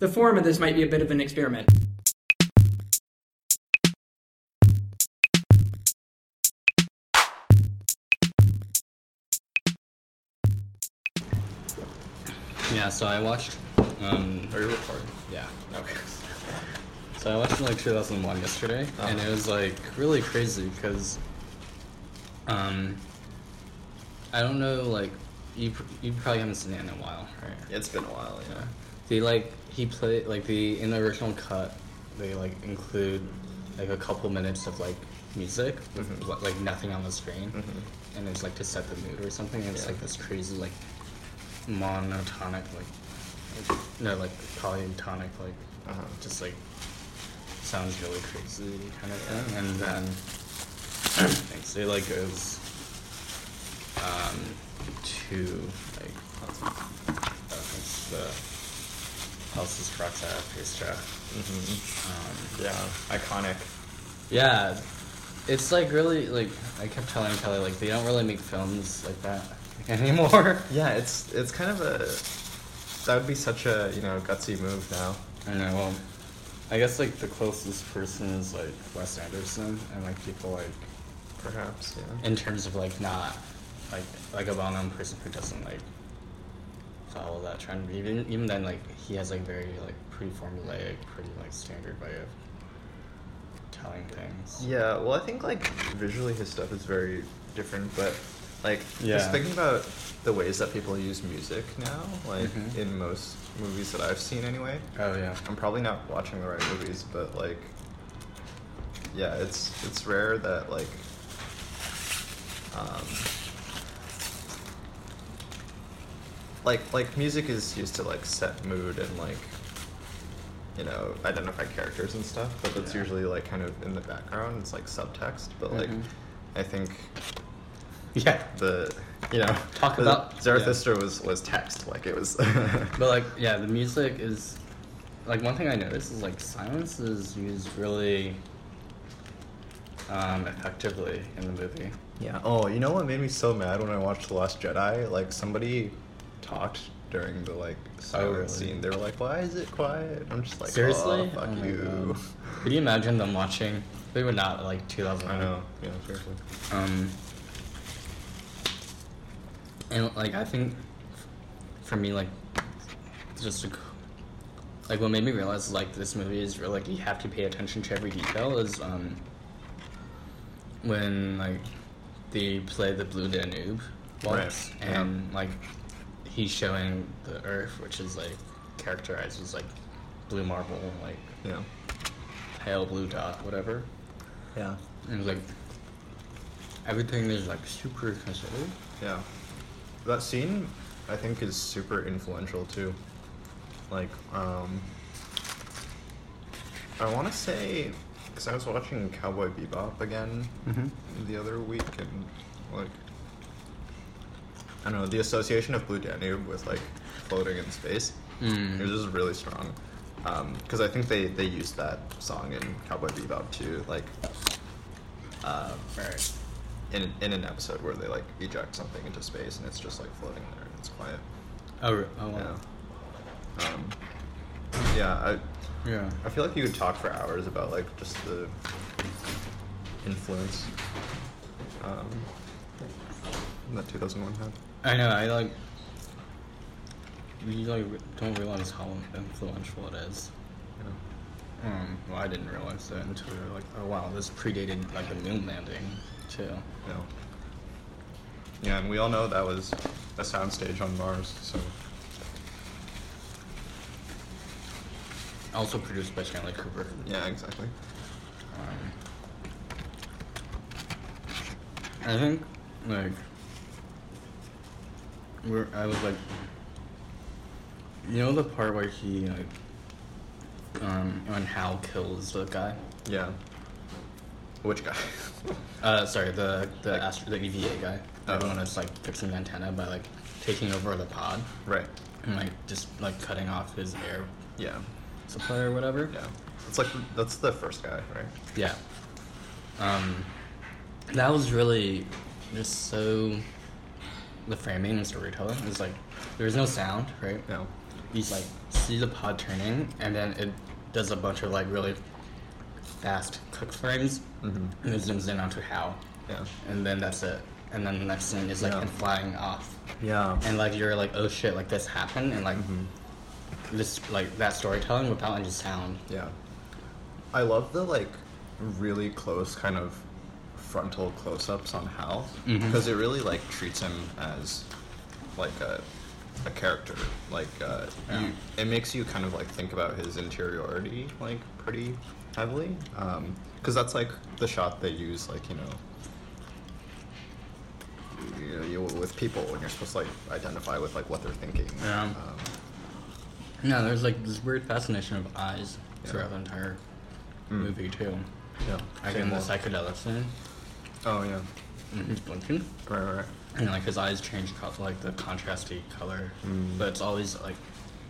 the form of this might be a bit of an experiment. Yeah, so I watched. Um, Are you recording? yeah. Okay. So I watched like 2001 yesterday, and it Uh-huh. was like really crazy because, um, I don't know, like you you probably haven't seen it in a while, right? It's been a while, yeah. They like he played like the in the original cut, they like include like a couple minutes of like music with Mhm. li- like nothing on the screen, Mhm. and it's like to set the mood or something. And it's Yeah. like this crazy like monotonic like, like no like polytonic like Uh-huh. just like sounds really crazy kind of thing, and then thanks it like goes um to like uh, the House's Crux at Pastry. hmm Um, Yeah, iconic. yeah, it's like really like I kept telling Kelly like they don't really make films like that anymore. Yeah, it's it's kind of a that would be such a you know gutsy move now. I know. Well, I guess like the closest person is like Wes Anderson, and like people like Perhaps, yeah. in terms of like not like like a well-known person who doesn't like follow that trend. Even even then, like he has like very like pretty formulaic, pretty like standard way of telling things. Yeah, well, I think like visually his stuff is very different, but like Yeah. just thinking about the ways that people use music now, like Mhm. in most movies that I've seen anyway. Oh yeah. I'm probably not watching the right movies, but like, yeah, it's it's rare that like, um, like like music is used to like set mood and like, you know, identify characters and stuff, but that's Yeah. usually like kind of in the background. It's like subtext, but like, Mhm. I think Yeah. the you know Talk the about- Zarathustra was was text like it was. But like yeah, the music is like one thing I noticed is like silence is used really um, effectively in the movie. Yeah. Oh, you know what made me so mad when I watched The Last Jedi? Like somebody talked during the like silent Oh, really? scene. They were like, "Why is it quiet?" I'm just like, Seriously? "Oh, fuck Oh you." God. Could you imagine them watching? They would not like 2000. I know. Yeah, seriously. Um, and like I think for me, like just a, c- like what made me realize like this movie is really like you have to pay attention to every detail is um when like they play the Blue Danube once Right, yeah. and like he's showing the Earth, which is like characterized as like blue marble, like Yeah. pale blue dot, whatever. Yeah. And like everything is like super considered. Yeah. That scene, I think, is super influential too. Like, um, I want to say, because I was watching Cowboy Bebop again Mhm. the other week, and like, I don't know, the association of Blue Danube with like floating in space Mm. it was just really strong. Because I think they they used that song in Cowboy Bebop too, like, uh, Right. in in an episode where they like eject something into space and it's just like floating there and it's quiet. Oh, oh wow. Yeah. Um, yeah, I Yeah. I feel like you could talk for hours about like just the influence um, that 2001 had. I know. I like. You like don't realize how influential it is. Yeah. Um, well, I didn't realize that until we were like, oh wow, this predated like the moon landing too. Yeah. Yeah, and we all know that was a soundstage on Mars, so Also produced by Stanley Kubrick. yeah, exactly. Um, I think like we're I was like you know the part where he like um when Hal kills the guy? Yeah. Which guy? Uh sorry, the the Like- astro the EVA guy. Oh. The one that's like fixing the antenna by like taking over the pod right. and like just like cutting off his air Yeah. supply or whatever. Yeah. It's like that's the first guy, right? Yeah. Um, that was really just so. The framing and storytelling is like there's no sound, right? No. you like see the pod turning, and then it does a bunch of like really fast click frames, Mhm. and it zooms in onto Hal, Yeah. and then that's it. And then the next scene is like Yeah. him flying off, Yeah. and like you're like, oh shit, like this happened, and like Mhm. this like that storytelling without any sound. Yeah. I love the like really close kind of frontal close-ups on Hal Mhm. because it really like treats him as like a a character. Like uh, Yeah. you, it makes you kind of like think about his interiority like pretty heavily because that's like the shot they use like you know. You know, you, with people when you're supposed to like identify with like what they're thinking. Yeah. Um, Yeah, there's like this weird fascination of eyes Yeah. throughout the entire Mm. movie too. yeah. Like Same in the psychedelic scene, Oh yeah. and he's blinking, Right, right, right. and like his eyes change color, like the contrasty color, Mm. but it's always like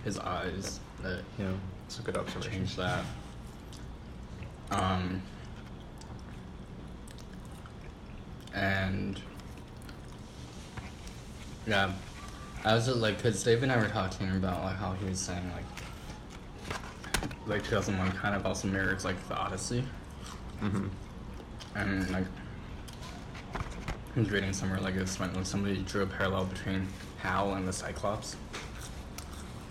his eyes that Yeah, it's a good observation. change that. Um, and yeah, I was just like, cause Dave and I were talking about like how he was saying like, like 2001 kind of also mirrors like the Odyssey, Mm-hmm. and like I was reading somewhere like this when somebody drew a parallel between Hal and the Cyclops,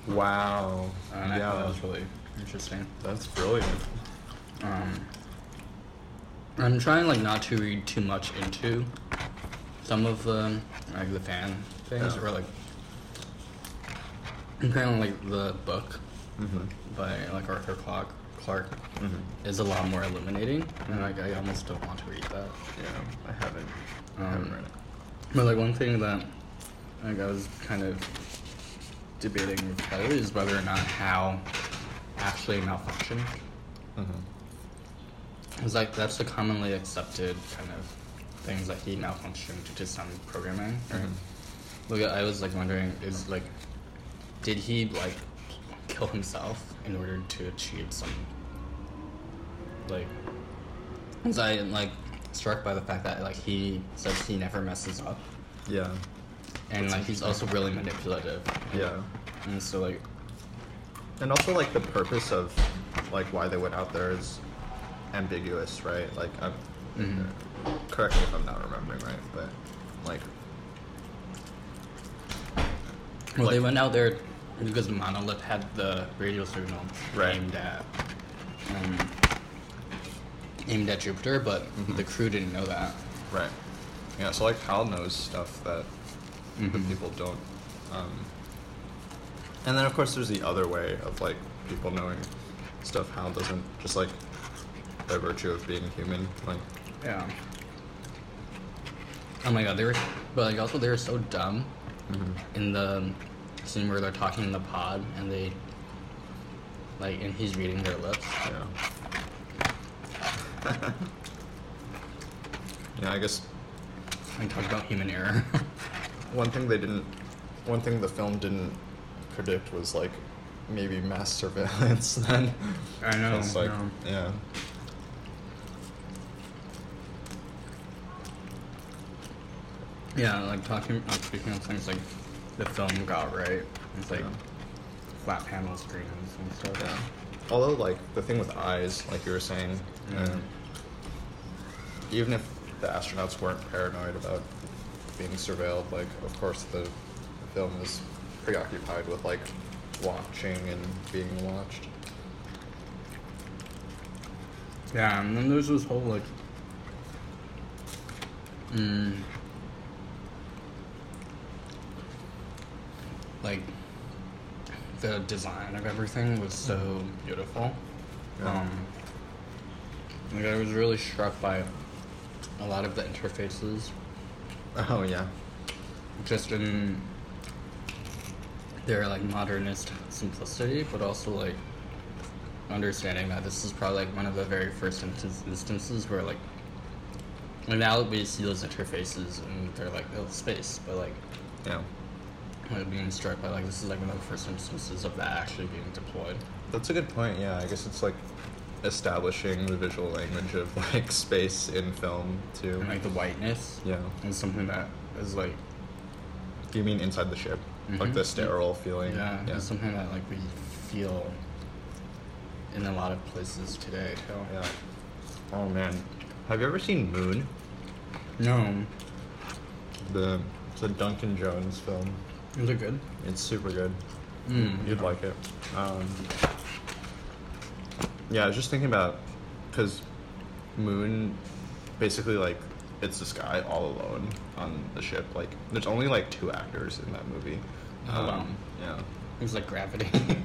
Wow. and I yeah, thought that was really interesting. that's brilliant. Um, I'm trying like not to read too much into some of the like the fan things Yeah. or like apparently like the book Mm-hmm. by like Arthur Clarke Clark Mm-hmm. is a lot more illuminating and like I almost don't want to read that. Yeah, I haven't. I Um, haven't read it. But like one thing that like I was kind of debating with Kelly is whether or not Hal actually malfunctioned. Mm-hmm. It's like that's the commonly accepted kind of things that he malfunctioned due to some programming. Right? Mhm. Look, I was like wondering, is like, did he like kill himself in order to achieve some like? Was I like struck by the fact that like he says he never messes up, Yeah. and That's like he's also really manipulative. Yeah. And so like, And also, like the purpose of like why they went out there is ambiguous, right? Like, I'm, Mhm. correct me if I'm not remembering right, but like, well, they went out there because Monolith had the radio signal Right. aimed at um, aimed at Jupiter, but Mhm. the crew didn't know that. right? Yeah. So like, Hal knows stuff that the Mhm. people don't. Um, and then of course there's the other way of like people knowing stuff Hal doesn't, just like by virtue of being human. Like, Yeah. Oh my god, they were, but like also they were so dumb Mhm. in the scene where they're talking in the pod and they, like, and he's reading their lips. yeah. yeah, I guess And talk about human error. one thing they didn't, one thing the film didn't predict was like maybe mass surveillance. Then I know, It's like, no. yeah, yeah, like talking, uh, speaking of things like the film got right. It's like Yeah. flat panel screens and stuff. yeah. Although like the thing with eyes, like you were saying, Yeah. um, even if the astronauts weren't paranoid about being surveilled, like of course the, the film is preoccupied with like watching and being watched. Yeah, and then there's this whole like, mm, like the design of everything was so beautiful. Yeah. Um, like I was really struck by a lot of the interfaces, Oh yeah, just in their like modernist simplicity, but also like understanding that this is probably like one of the very first instance- instances where like and now we see those interfaces and they're like oh space but like yeah. Like being struck by like this is like one of the first instances of that actually being deployed That's a good point. Yeah, I guess it's like establishing the visual language of like space in film too. and like the whiteness Yeah. is something that is like You mean inside the ship? like Mhm. the sterile feeling. Yeah, it's something that like we feel in a lot of places today too. Yeah. Oh man, have you ever seen Moon? No, The it's a Duncan Jones film. Is it good? It's super good. Mm. You'd like it. Um, yeah, I was just thinking about because Moon, basically like it's this guy all alone on the ship. Like there's only like two actors in that movie. Um, Oh, wow. Yeah. It was like Gravity.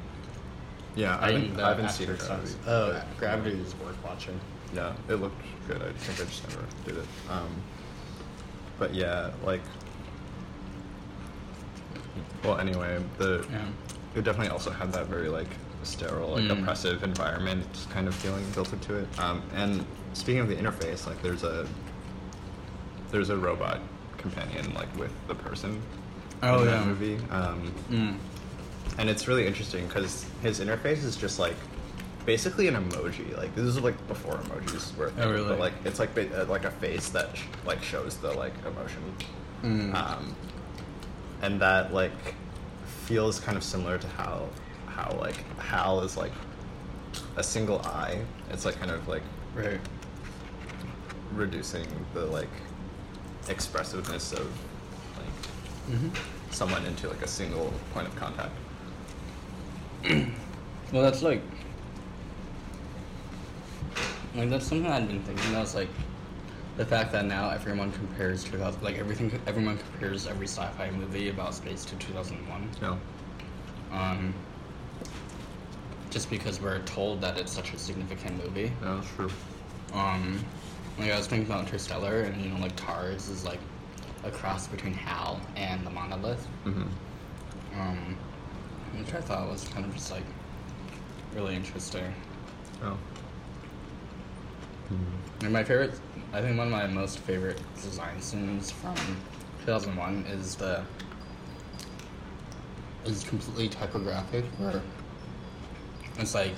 Yeah, I haven't, the I haven't seen actor Gravity. Oh, Gravity is worth watching. Yeah, it looked good. I think I just never did it. Um, but yeah, like, well, anyway, the Yeah. it definitely also had that very like sterile, like Mm. oppressive environment kind of feeling built into it. Um, and speaking of the interface, like, there's a there's a robot companion like with the person Oh, in yeah. that movie. Um, Mm. and it's really interesting because his interface is just like basically an emoji. Like this is like before emojis were thing, Oh, really? but like it's like uh, like a face that sh- like shows the like emotion, Mm. um, and that like feels kind of similar to how how like Hal is like a single eye. It's like kind of like Right. reducing the like expressiveness of like Mm-hmm. someone into like a single point of contact. Well, that's like, like that's something I've been thinking. about. Is like the fact that now everyone compares 2000, like everything, everyone compares every sci-fi movie about space to 2001. No. Um, just because we're told that it's such a significant movie. No, that's true. Um, like I was thinking about Interstellar, and you know, like TARS is like a cross between HAL and the monolith. Mm-hmm. Um, which I thought was kind of just like really interesting. Oh. And my favorite, I think one of my most favorite design scenes from 2001 is the is completely typographic where it's like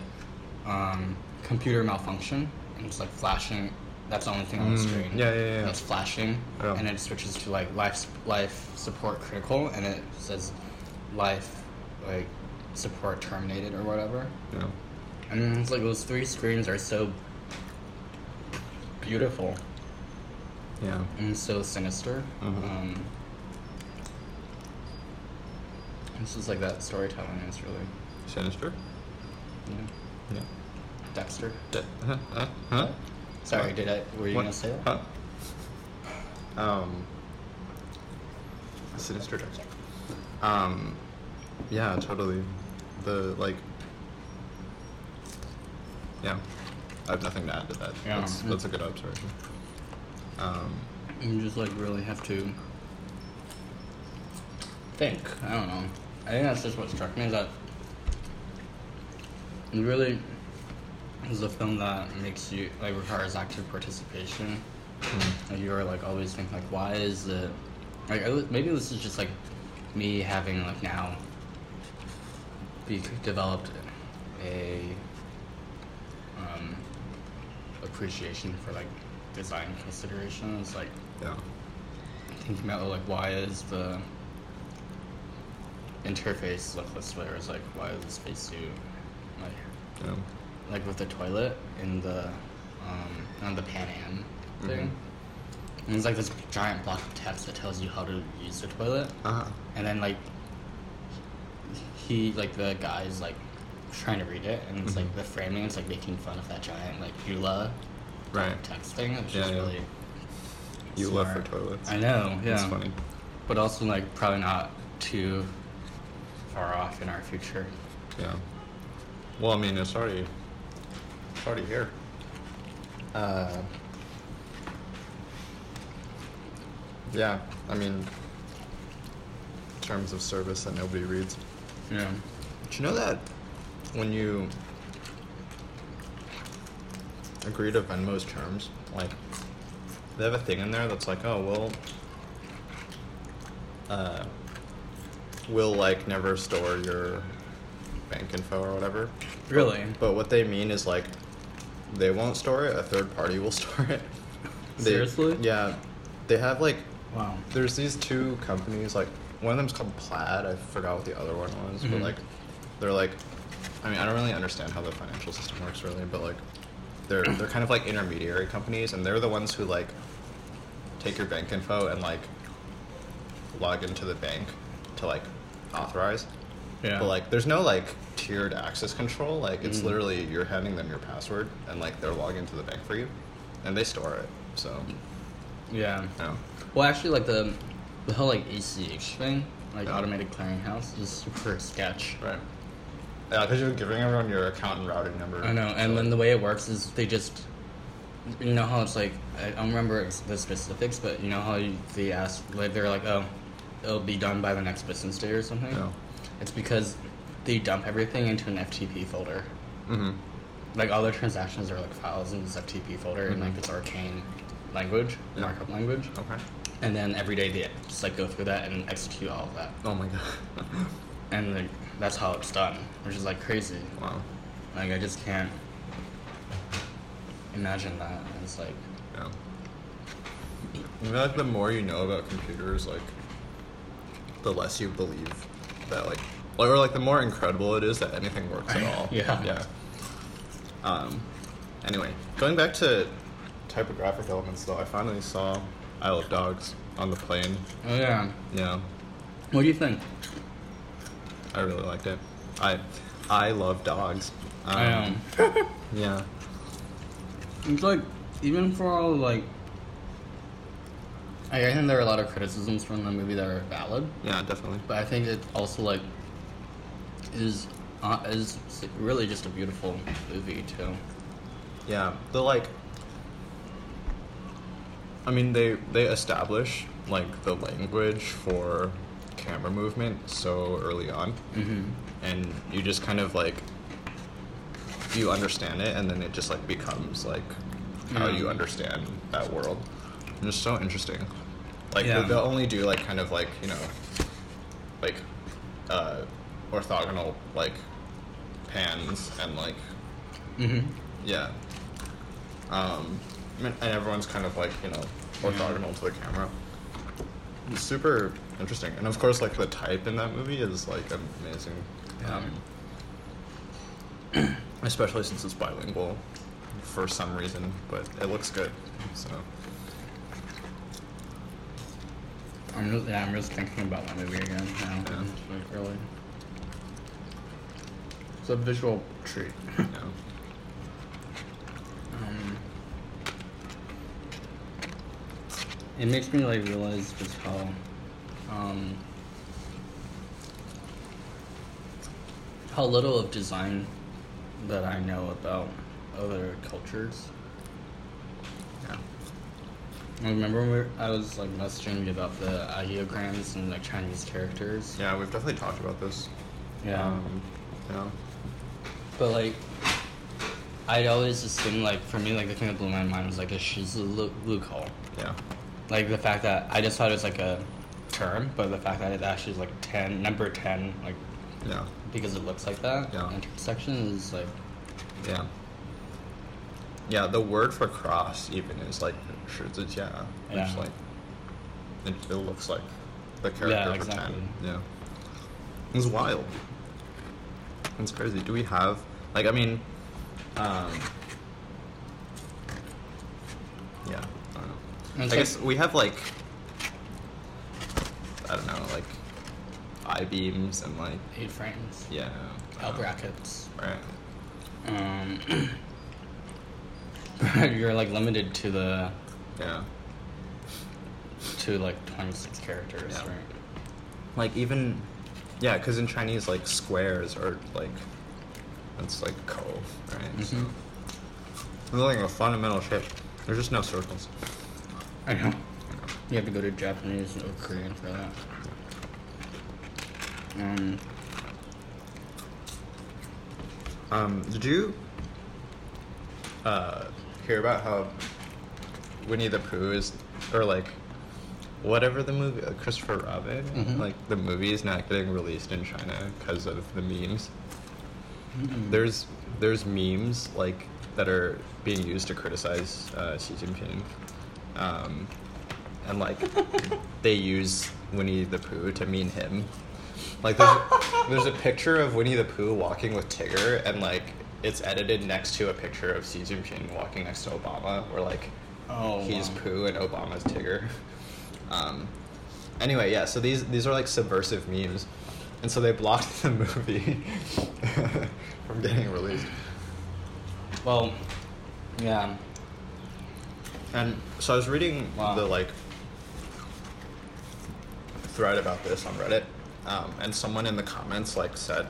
um, computer malfunction and it's like flashing. That's the only thing on the Mm, screen. yeah, yeah, yeah. And it's flashing, Yeah. and it switches to like life life support critical, and it says life like support terminated or whatever. Yeah. And it's like those three screens are so beautiful Yeah. and so sinister. Mhm. Um, it's just like that storytelling is really, Sinister. yeah. Yeah. Dexter. D- huh? Huh? Huh? Sorry, What? did I? Were you gonna say that? Huh? Um. Sinister Dexter. Um. Yeah, totally. The like. Yeah. I have nothing to add to that. Yeah. That's, that's a good observation. Um. You just like really have to think. I don't know. I think that's just what struck me is that it really is a film that makes you like requires active participation. hmm. Like you're like always think like why is it like maybe this is just like me having like now be developed a appreciation for like design considerations like Yeah. thinking about like why is the interface look this way or is like why is the spacesuit like Yeah. like with the toilet in the um on the Pan Am thing. Mhm. And it's like this giant block of text that tells you how to use the toilet. Uh huh. And then like he like the guy's like trying to read it and it's like Mhm. the framing is like making fun of that giant like EULA Right. text thing. It's Yeah, just yeah. really You love for smart. toilets. I know, yeah. It's funny. But also like probably not too far off in our future. Yeah. Well, I mean, it's already, it's already here. Uh, yeah, I mean, terms of service that nobody reads. Yeah. Did you know that when you agree to Venmo's terms, like they have a thing in there that's like, oh, we'll, uh, we'll like never store your bank info or whatever. Really? But what they mean is like, they won't store it. A third party will store it. They- Seriously? Yeah, they have like Wow. there's these two companies like one of them's called Plaid. I forgot what the other one was, but Mhm. like they're like, I mean, I don't really understand how the financial system works really, but like they're they're kind of like intermediary companies, and they're the ones who like take your bank info and like log into the bank to like authorize. Yeah. But like, there's no like tiered access control. Like, it's Mm. literally you're handing them your password, and like they're logging into the bank for you, and they store it. So, Yeah. know, Well, actually, like the the whole like ACH thing, like automated clearinghouse, is super sketch. right? Yeah, because you're giving everyone your account and routing number. I know, so, and then the way it works is they just, you know how it's like I don't remember the specifics, but you know how you, they ask like they're like, oh, it'll be done by the next business day or something. Yeah. It's because they dump everything into an FTP folder. Mm-hmm. Like all their transactions are like files in this FTP folder in like Mhm. this arcane language, Yeah. markup language, Okay. and then every day they just like go through that and execute all of that, Oh my god. and like that's how it's done, which is like crazy. wow. Like I just can't imagine that. It's like Yeah. I feel like the more you know about computers, like the less you believe that like or like the more incredible it is that anything works at all. Yeah. Yeah. Um anyway, going back to typographic elements though, I finally saw Isle of Dogs on the plane. oh yeah. Yeah. What do you think? I really liked it. I I love dogs. Um, I um, Yeah. it's like even for all like. I I think there are a lot of criticisms from the movie that are valid, Yeah, definitely. but I think it also like is uh, is really just a beautiful movie too. Yeah, the like. I mean, they they establish like the language for camera movement so early on, Mm-hmm. and you just kind of like you understand it, and then it just like becomes like how you Mm. understand that world. And it's so interesting. Like Yeah. they- they'll only do like kind of like you know, like uh, orthogonal like pans and like Mm-hmm. yeah. Um, and everyone's kind of like you know orthogonal to the camera. It's super interesting, and of course, like the type in that movie is like amazing. Um, especially since it's bilingual, for some reason, but it looks good. So I'm just, yeah, I'm just thinking about that movie again now. Yeah. It's like really, it's a visual treat. yeah, Um, it makes me like realize just how, um, how little of design that I know about other cultures. yeah, I remember when we were- I was like messaging you about the ideograms and like Chinese characters. yeah. We've definitely talked about this. Yeah. Um, yeah. But like, I'd always assume like for me like the thing that blew my mind was like a shizi lukou. Yeah. Like the fact that I just thought it was like a term, but the fact that it actually is like ten, number ten, like Yeah. because it looks like that. Yeah. Intersection is like Yeah. Yeah, the word for cross even is like yeah. It's Yeah. like it, it looks like the character Yeah, for exactly. ten. Yeah. It's wild. It's crazy. Do we have like I mean um Yeah, I don't know. I like- guess we have like I don't know, like I beams and like eight frames. yeah. L uh, brackets. Right. Um, you're like limited to the Yeah. to like twenty six characters, Yeah. right? like even yeah because in chinese like squares are like it's like ko right so Mhm. it's like a fundamental shape there's just no circles I know. You have to go to Japanese or Korean for that. Um, um did you uh hear about how winnie the pooh is or like whatever the movie uh, christopher robin Mhm. like the movie is not getting released in china because of the memes mm, there's there's memes like that are being used to criticize uh, Xi Jinping, um, and like they use Winnie the Pooh to mean him. Like there's there's a picture of Winnie the Pooh walking with Tigger, and like it's edited next to a picture of Xi Jinping walking next to Obama, where like Oh, he's wow. Pooh and Obama's Tigger. Um, anyway, yeah. So these these are like subversive memes, and so they blocked the movie from getting released. Well, yeah. And so I was reading Wow. the like thread about this on Reddit, um, and someone in the comments like said,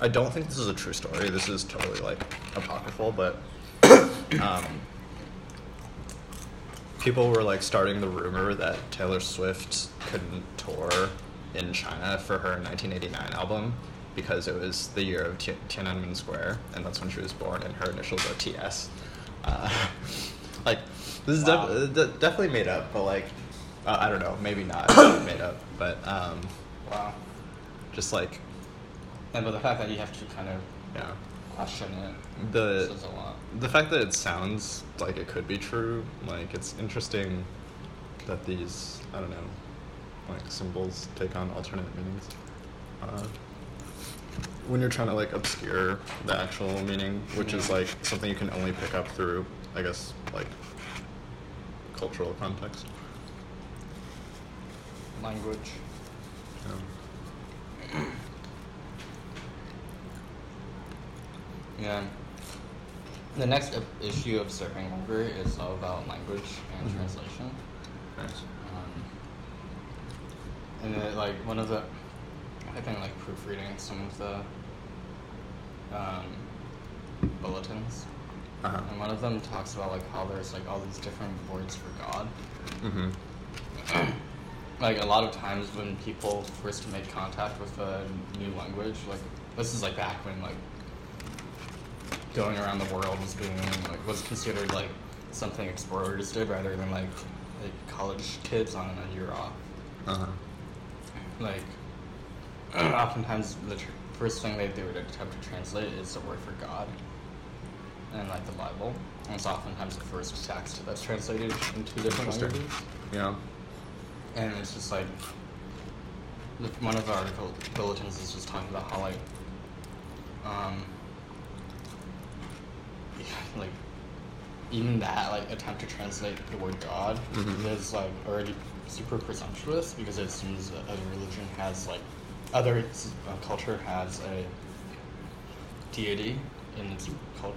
"I don't think this is a true story. This is totally like apocryphal, but." Um, people were like starting the rumor that Taylor Swift couldn't tour in China for her 1989 album because it was the year of Ti- Tiananmen Square, and that's when she was born, and her initials are TS. Uh, like this is Wow. def- de- definitely made up, but like uh, I don't know, maybe not made up, but um, Wow. just like And but the fact that you have to kind of yeah, question it the says a lot. the fact that it sounds like it could be true, like it's interesting that these I don't know, like symbols take on alternate meanings. Uh, when you're trying to like obscure the actual meaning, which is like something you can only pick up through, I guess, like cultural context. Language. Yeah. Yeah. The next issue of Serving Library is all about language and Mhm. translation. Nice. Um, and then, like one of the, I've been like proofreading some of the um, bulletins, Uh-huh. and one of them talks about like how there's like all these different words for God. Mm-hmm. like a lot of times when people first make contact with a new language, like this is like back when like going around the world was being like was considered like something explorers did rather than like like college kids on a year off. Uh-huh. Like oftentimes the tr- first thing they do to attempt to translate is the word for God, and like the Bible. And it's oftentimes the first text that's translated into different languages. Yeah. And it's just like one of the article bulletins is just talking about how like um yeah, like even that like attempt to translate the word God Mhm. is like already super presumptuous because it assumes that other religion has like other uh, culture has a deity in its cult,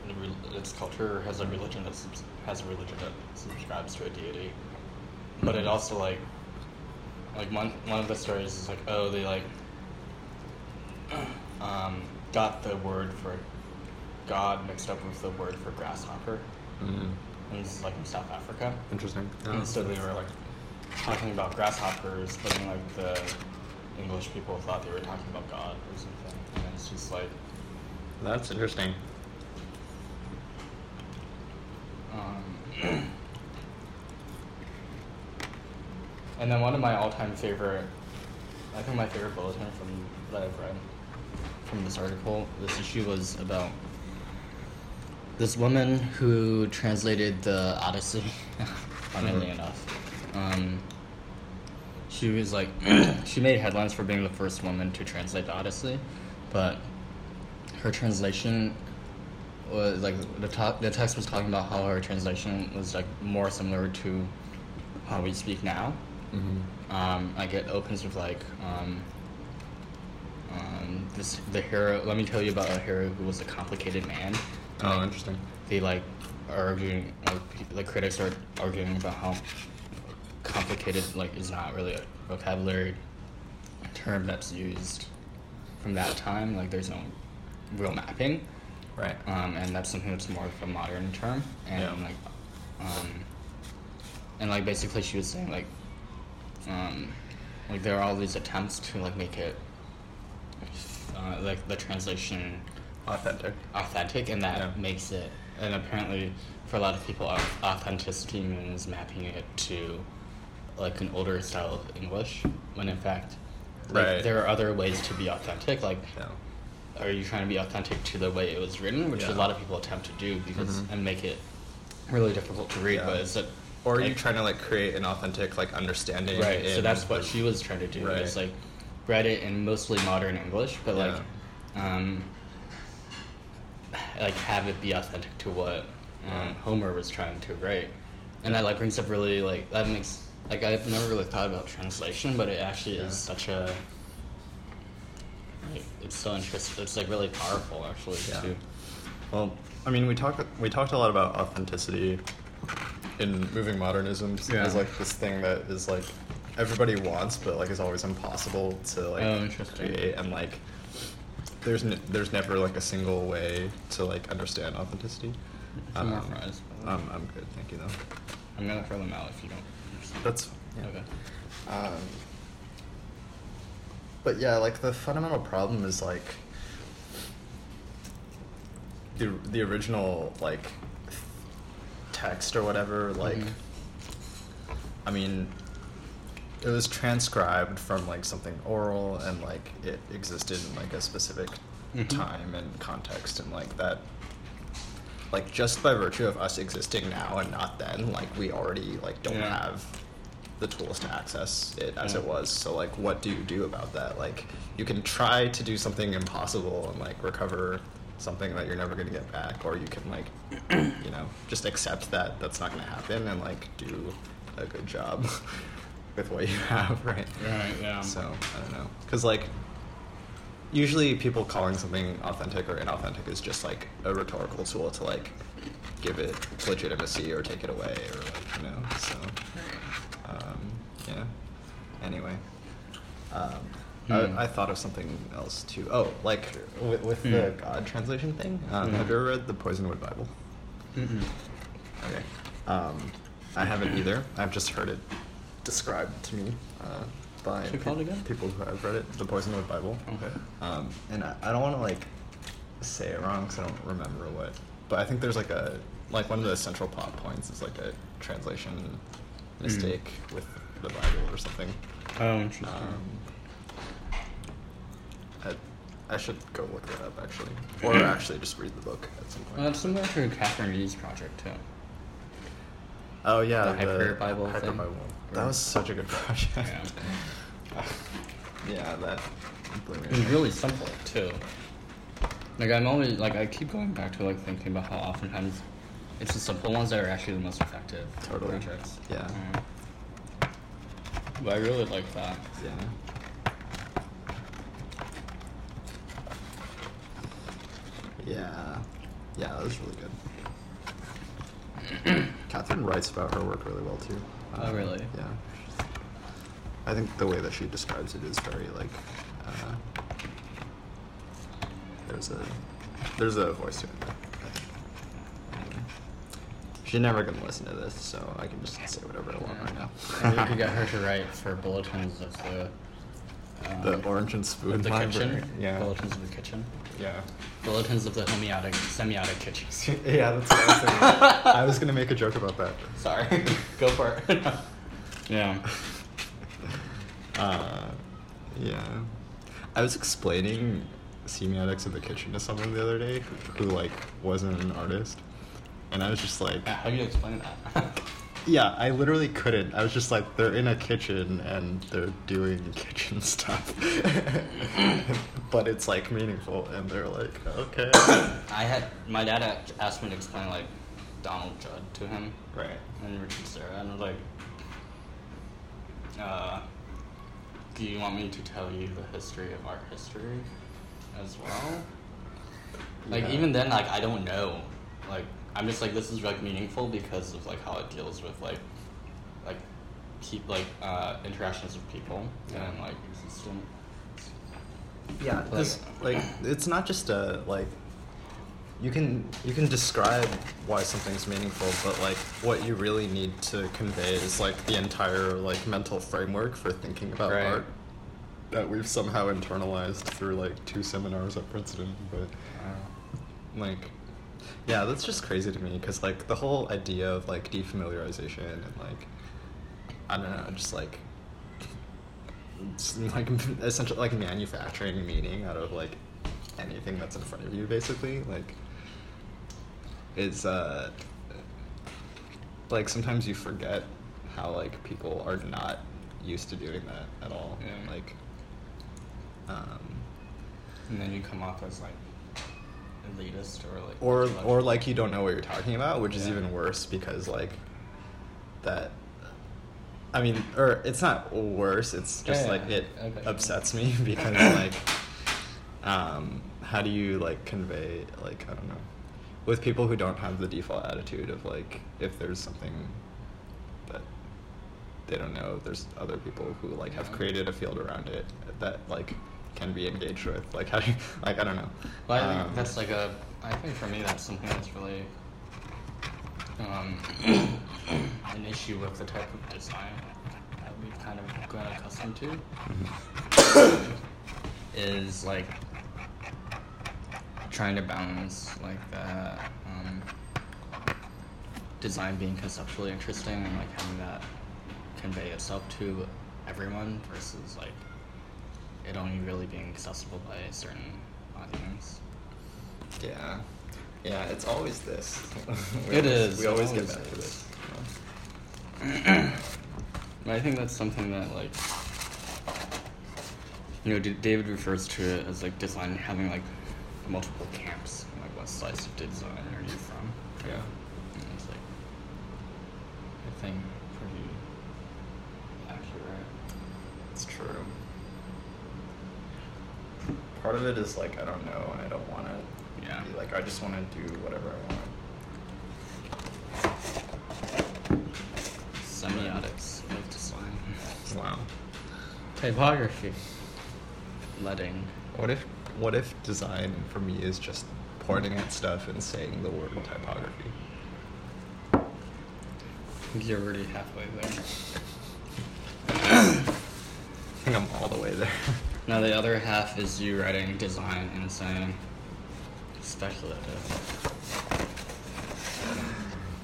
its culture has a religion that has a religion that subscribes to a deity, but it also like like one one of the stories is like oh they like um, got the word for God mixed up with the word for grasshopper, Mm-hmm. and this is like in South Africa. Interesting. And so they were like talking about grasshoppers, but then like the English people thought they were talking about God or something. And it's just like, That's interesting. um, and then one of my all-time favorite, I think my favorite bulletin from that I've read from this article, this issue was about this woman who translated the Odyssey, funnily Mhm. enough. Um, she was like, she made headlines for being the first woman to translate the Odyssey, but her translation was like the talk, the text was talking about how her translation was like more similar to how we speak now. Mm-hmm. Um, like it opens with like um, um, this the hero. Let me tell you about a hero who was a complicated man. Oh, Like, interesting. They like are arguing. Like, the critics are arguing about how complicated like is not really a vocabulary term that's used from that time. Like there's no real mapping. Right. um, and that's something that's more of a modern term. And Yeah. like, um, and like basically she was saying like, um, like there are all these attempts to like make it, uh, like the translation Authentic. authentic, and that Yeah. makes it. And apparently, for a lot of people, au- authenticity means mapping it to like an older style of English, when in fact, like, Right. there are other ways to be authentic. Like, Yeah. are you trying to be authentic to the way it was written, which Yeah. a lot of people attempt to do because Mhm. and make it really difficult to read. But is it or are you trying to like create an authentic like understanding? right so that's what she was trying to do Right. is like write it in mostly modern english but like um like have it be authentic to what um, homer was trying to write and that like brings up really like that makes like i've never really thought about translation but it actually Yeah. is such a like it's so interesting it's like really powerful actually Yeah. too Well, I mean, we talked we talked a lot about authenticity in moving modernisms Yeah. as like this thing that is like everybody wants, but like is always impossible to like Oh, create, and like there's n- there's never like a single way to like understand authenticity. Some more fries, by the way. Um, I'm good, thank you though. i'm gonna throw them out if you don't That's yeah. okay Um, but yeah, like the fundamental problem is like the the original like text or whatever. Like, Mhm. I mean, it was transcribed from like something oral and like it existed in like a specific Mhm. time and context and like that like just by virtue of us existing now and not then like we already like don't Yeah. have the tools to access it as Yeah. it was so like what do you do about that like you can try to do something impossible and like recover something that you're never going to get back or you can like you know just accept that that's not going to happen and like do a good job with what you have right? Right, yeah. so i don't know. Because like usually people calling something authentic or inauthentic is just like a rhetorical tool to like give it legitimacy or take it away or like you know so um, yeah. Anyway um, Hmm. I, I thought of something else too oh like with, with Hmm. the god translation thing um, Hmm. have you ever read the poisonwood bible Mm-mm. Okay. Um, I haven't either. I've just heard it described to me uh, by again? people who have read it, the Poisonwood Bible. Okay. Um, and I, I don't want to like say it wrong because I don't remember what, but I think there's like a like one of the central plot points is like a translation Hmm. mistake with the Bible or something. Oh, interesting. Um, I, I should go look that up actually, or actually just read the book at some point. well, it's similar to Catherine Reed's project too. Oh yeah, The Hyper Bible Hyper thing? Bible. That was such a good project. Yeah. yeah, that blew It was really simple too. Like I'm always like I keep going back to like thinking about how oftentimes it's the simple ones that are actually the most effective Totally. projects. Yeah. Mm. But I really like that. Yeah. Yeah. Yeah, that was really good. Catherine writes about her work really well too. Oh, really? Yeah. I think the way that she describes it is very like. Uh, there's a there's a voice to it. I She's never gonna listen to this, so I can just say whatever I want right now. Maybe we could get her to write for bulletins of the. Um, The orange and spoon of the library. kitchen. Yeah. Bulletins of the kitchen. Yeah. Bulletins of the homeotic, semiotic kitchen. yeah, that's what I was thinking. I was gonna make a joke about that. Sorry. Go for it. yeah. Uh, yeah. I was explaining semiotics of the kitchen to someone the other day who, who like wasn't an artist, and I was just like, Yeah, How do you explain that? Yeah, I literally couldn't. I was just like, they're in a kitchen and they're doing kitchen stuff, but it's like meaningful, and they're like, okay, I had my dad asked me to explain like Donald Judd to him right, and Richard Serra, and I was like, uh, "Do you want me to tell you the history of art history as well?" Like Yeah. even then, like I don't know. Like I'm just like this is like meaningful because of like how it deals with like like keep like uh interactions with people Yeah. and like existence. Yeah, because like it's not just a like you can you can describe why something's meaningful, but like what you really need to convey is like the entire like mental framework for thinking about Right. art that we've somehow internalized through like two seminars at Princeton. But like, yeah, that's just crazy to me because like the whole idea of like defamiliarization and like I don't know, just like like essentially like manufacturing meaning out of like anything that's in front of you basically like is uh like sometimes you forget how like people are not used to doing that at all. Yeah. Like, um, And then you come off as like elitist or like or or like you don't know what you're talking about, which is even worse because like that. I mean, or it's not worse. It's just Yeah, like yeah, it okay. upsets me because like, um, how do you like convey like I don't know, with people who don't have the default attitude of like if there's something that they don't know, there's other people who like have created a field around it that like can be engaged with. Like how do you, like I don't know. Well, I think Um, that's like a. I think for me, that's something that's really um, an issue with the type of design that we've kind of grown accustomed to. is like trying to balance like that um, design being conceptually interesting and like having that convey itself to everyone versus like it only really being accessible by a certain audience. Yeah. Yeah, it's always this. we It always, is, We it always get always back to this. But I think that's something that like you know D- David refers to it as like design having like multiple camps. Like what slice of design are you from? Yeah. And it's like I think pretty accurate. It's true. Part of it is like I don't know I don't want to Yeah. be like I just want to do whatever I want. Semiotics of design. Wow. Typography. Letting. What if what if design for me is just pointing at stuff and saying the word typography? You're already halfway there. I think I'm all the way there. Now the other half is you writing design and saying speculative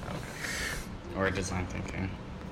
okay. or design thinking.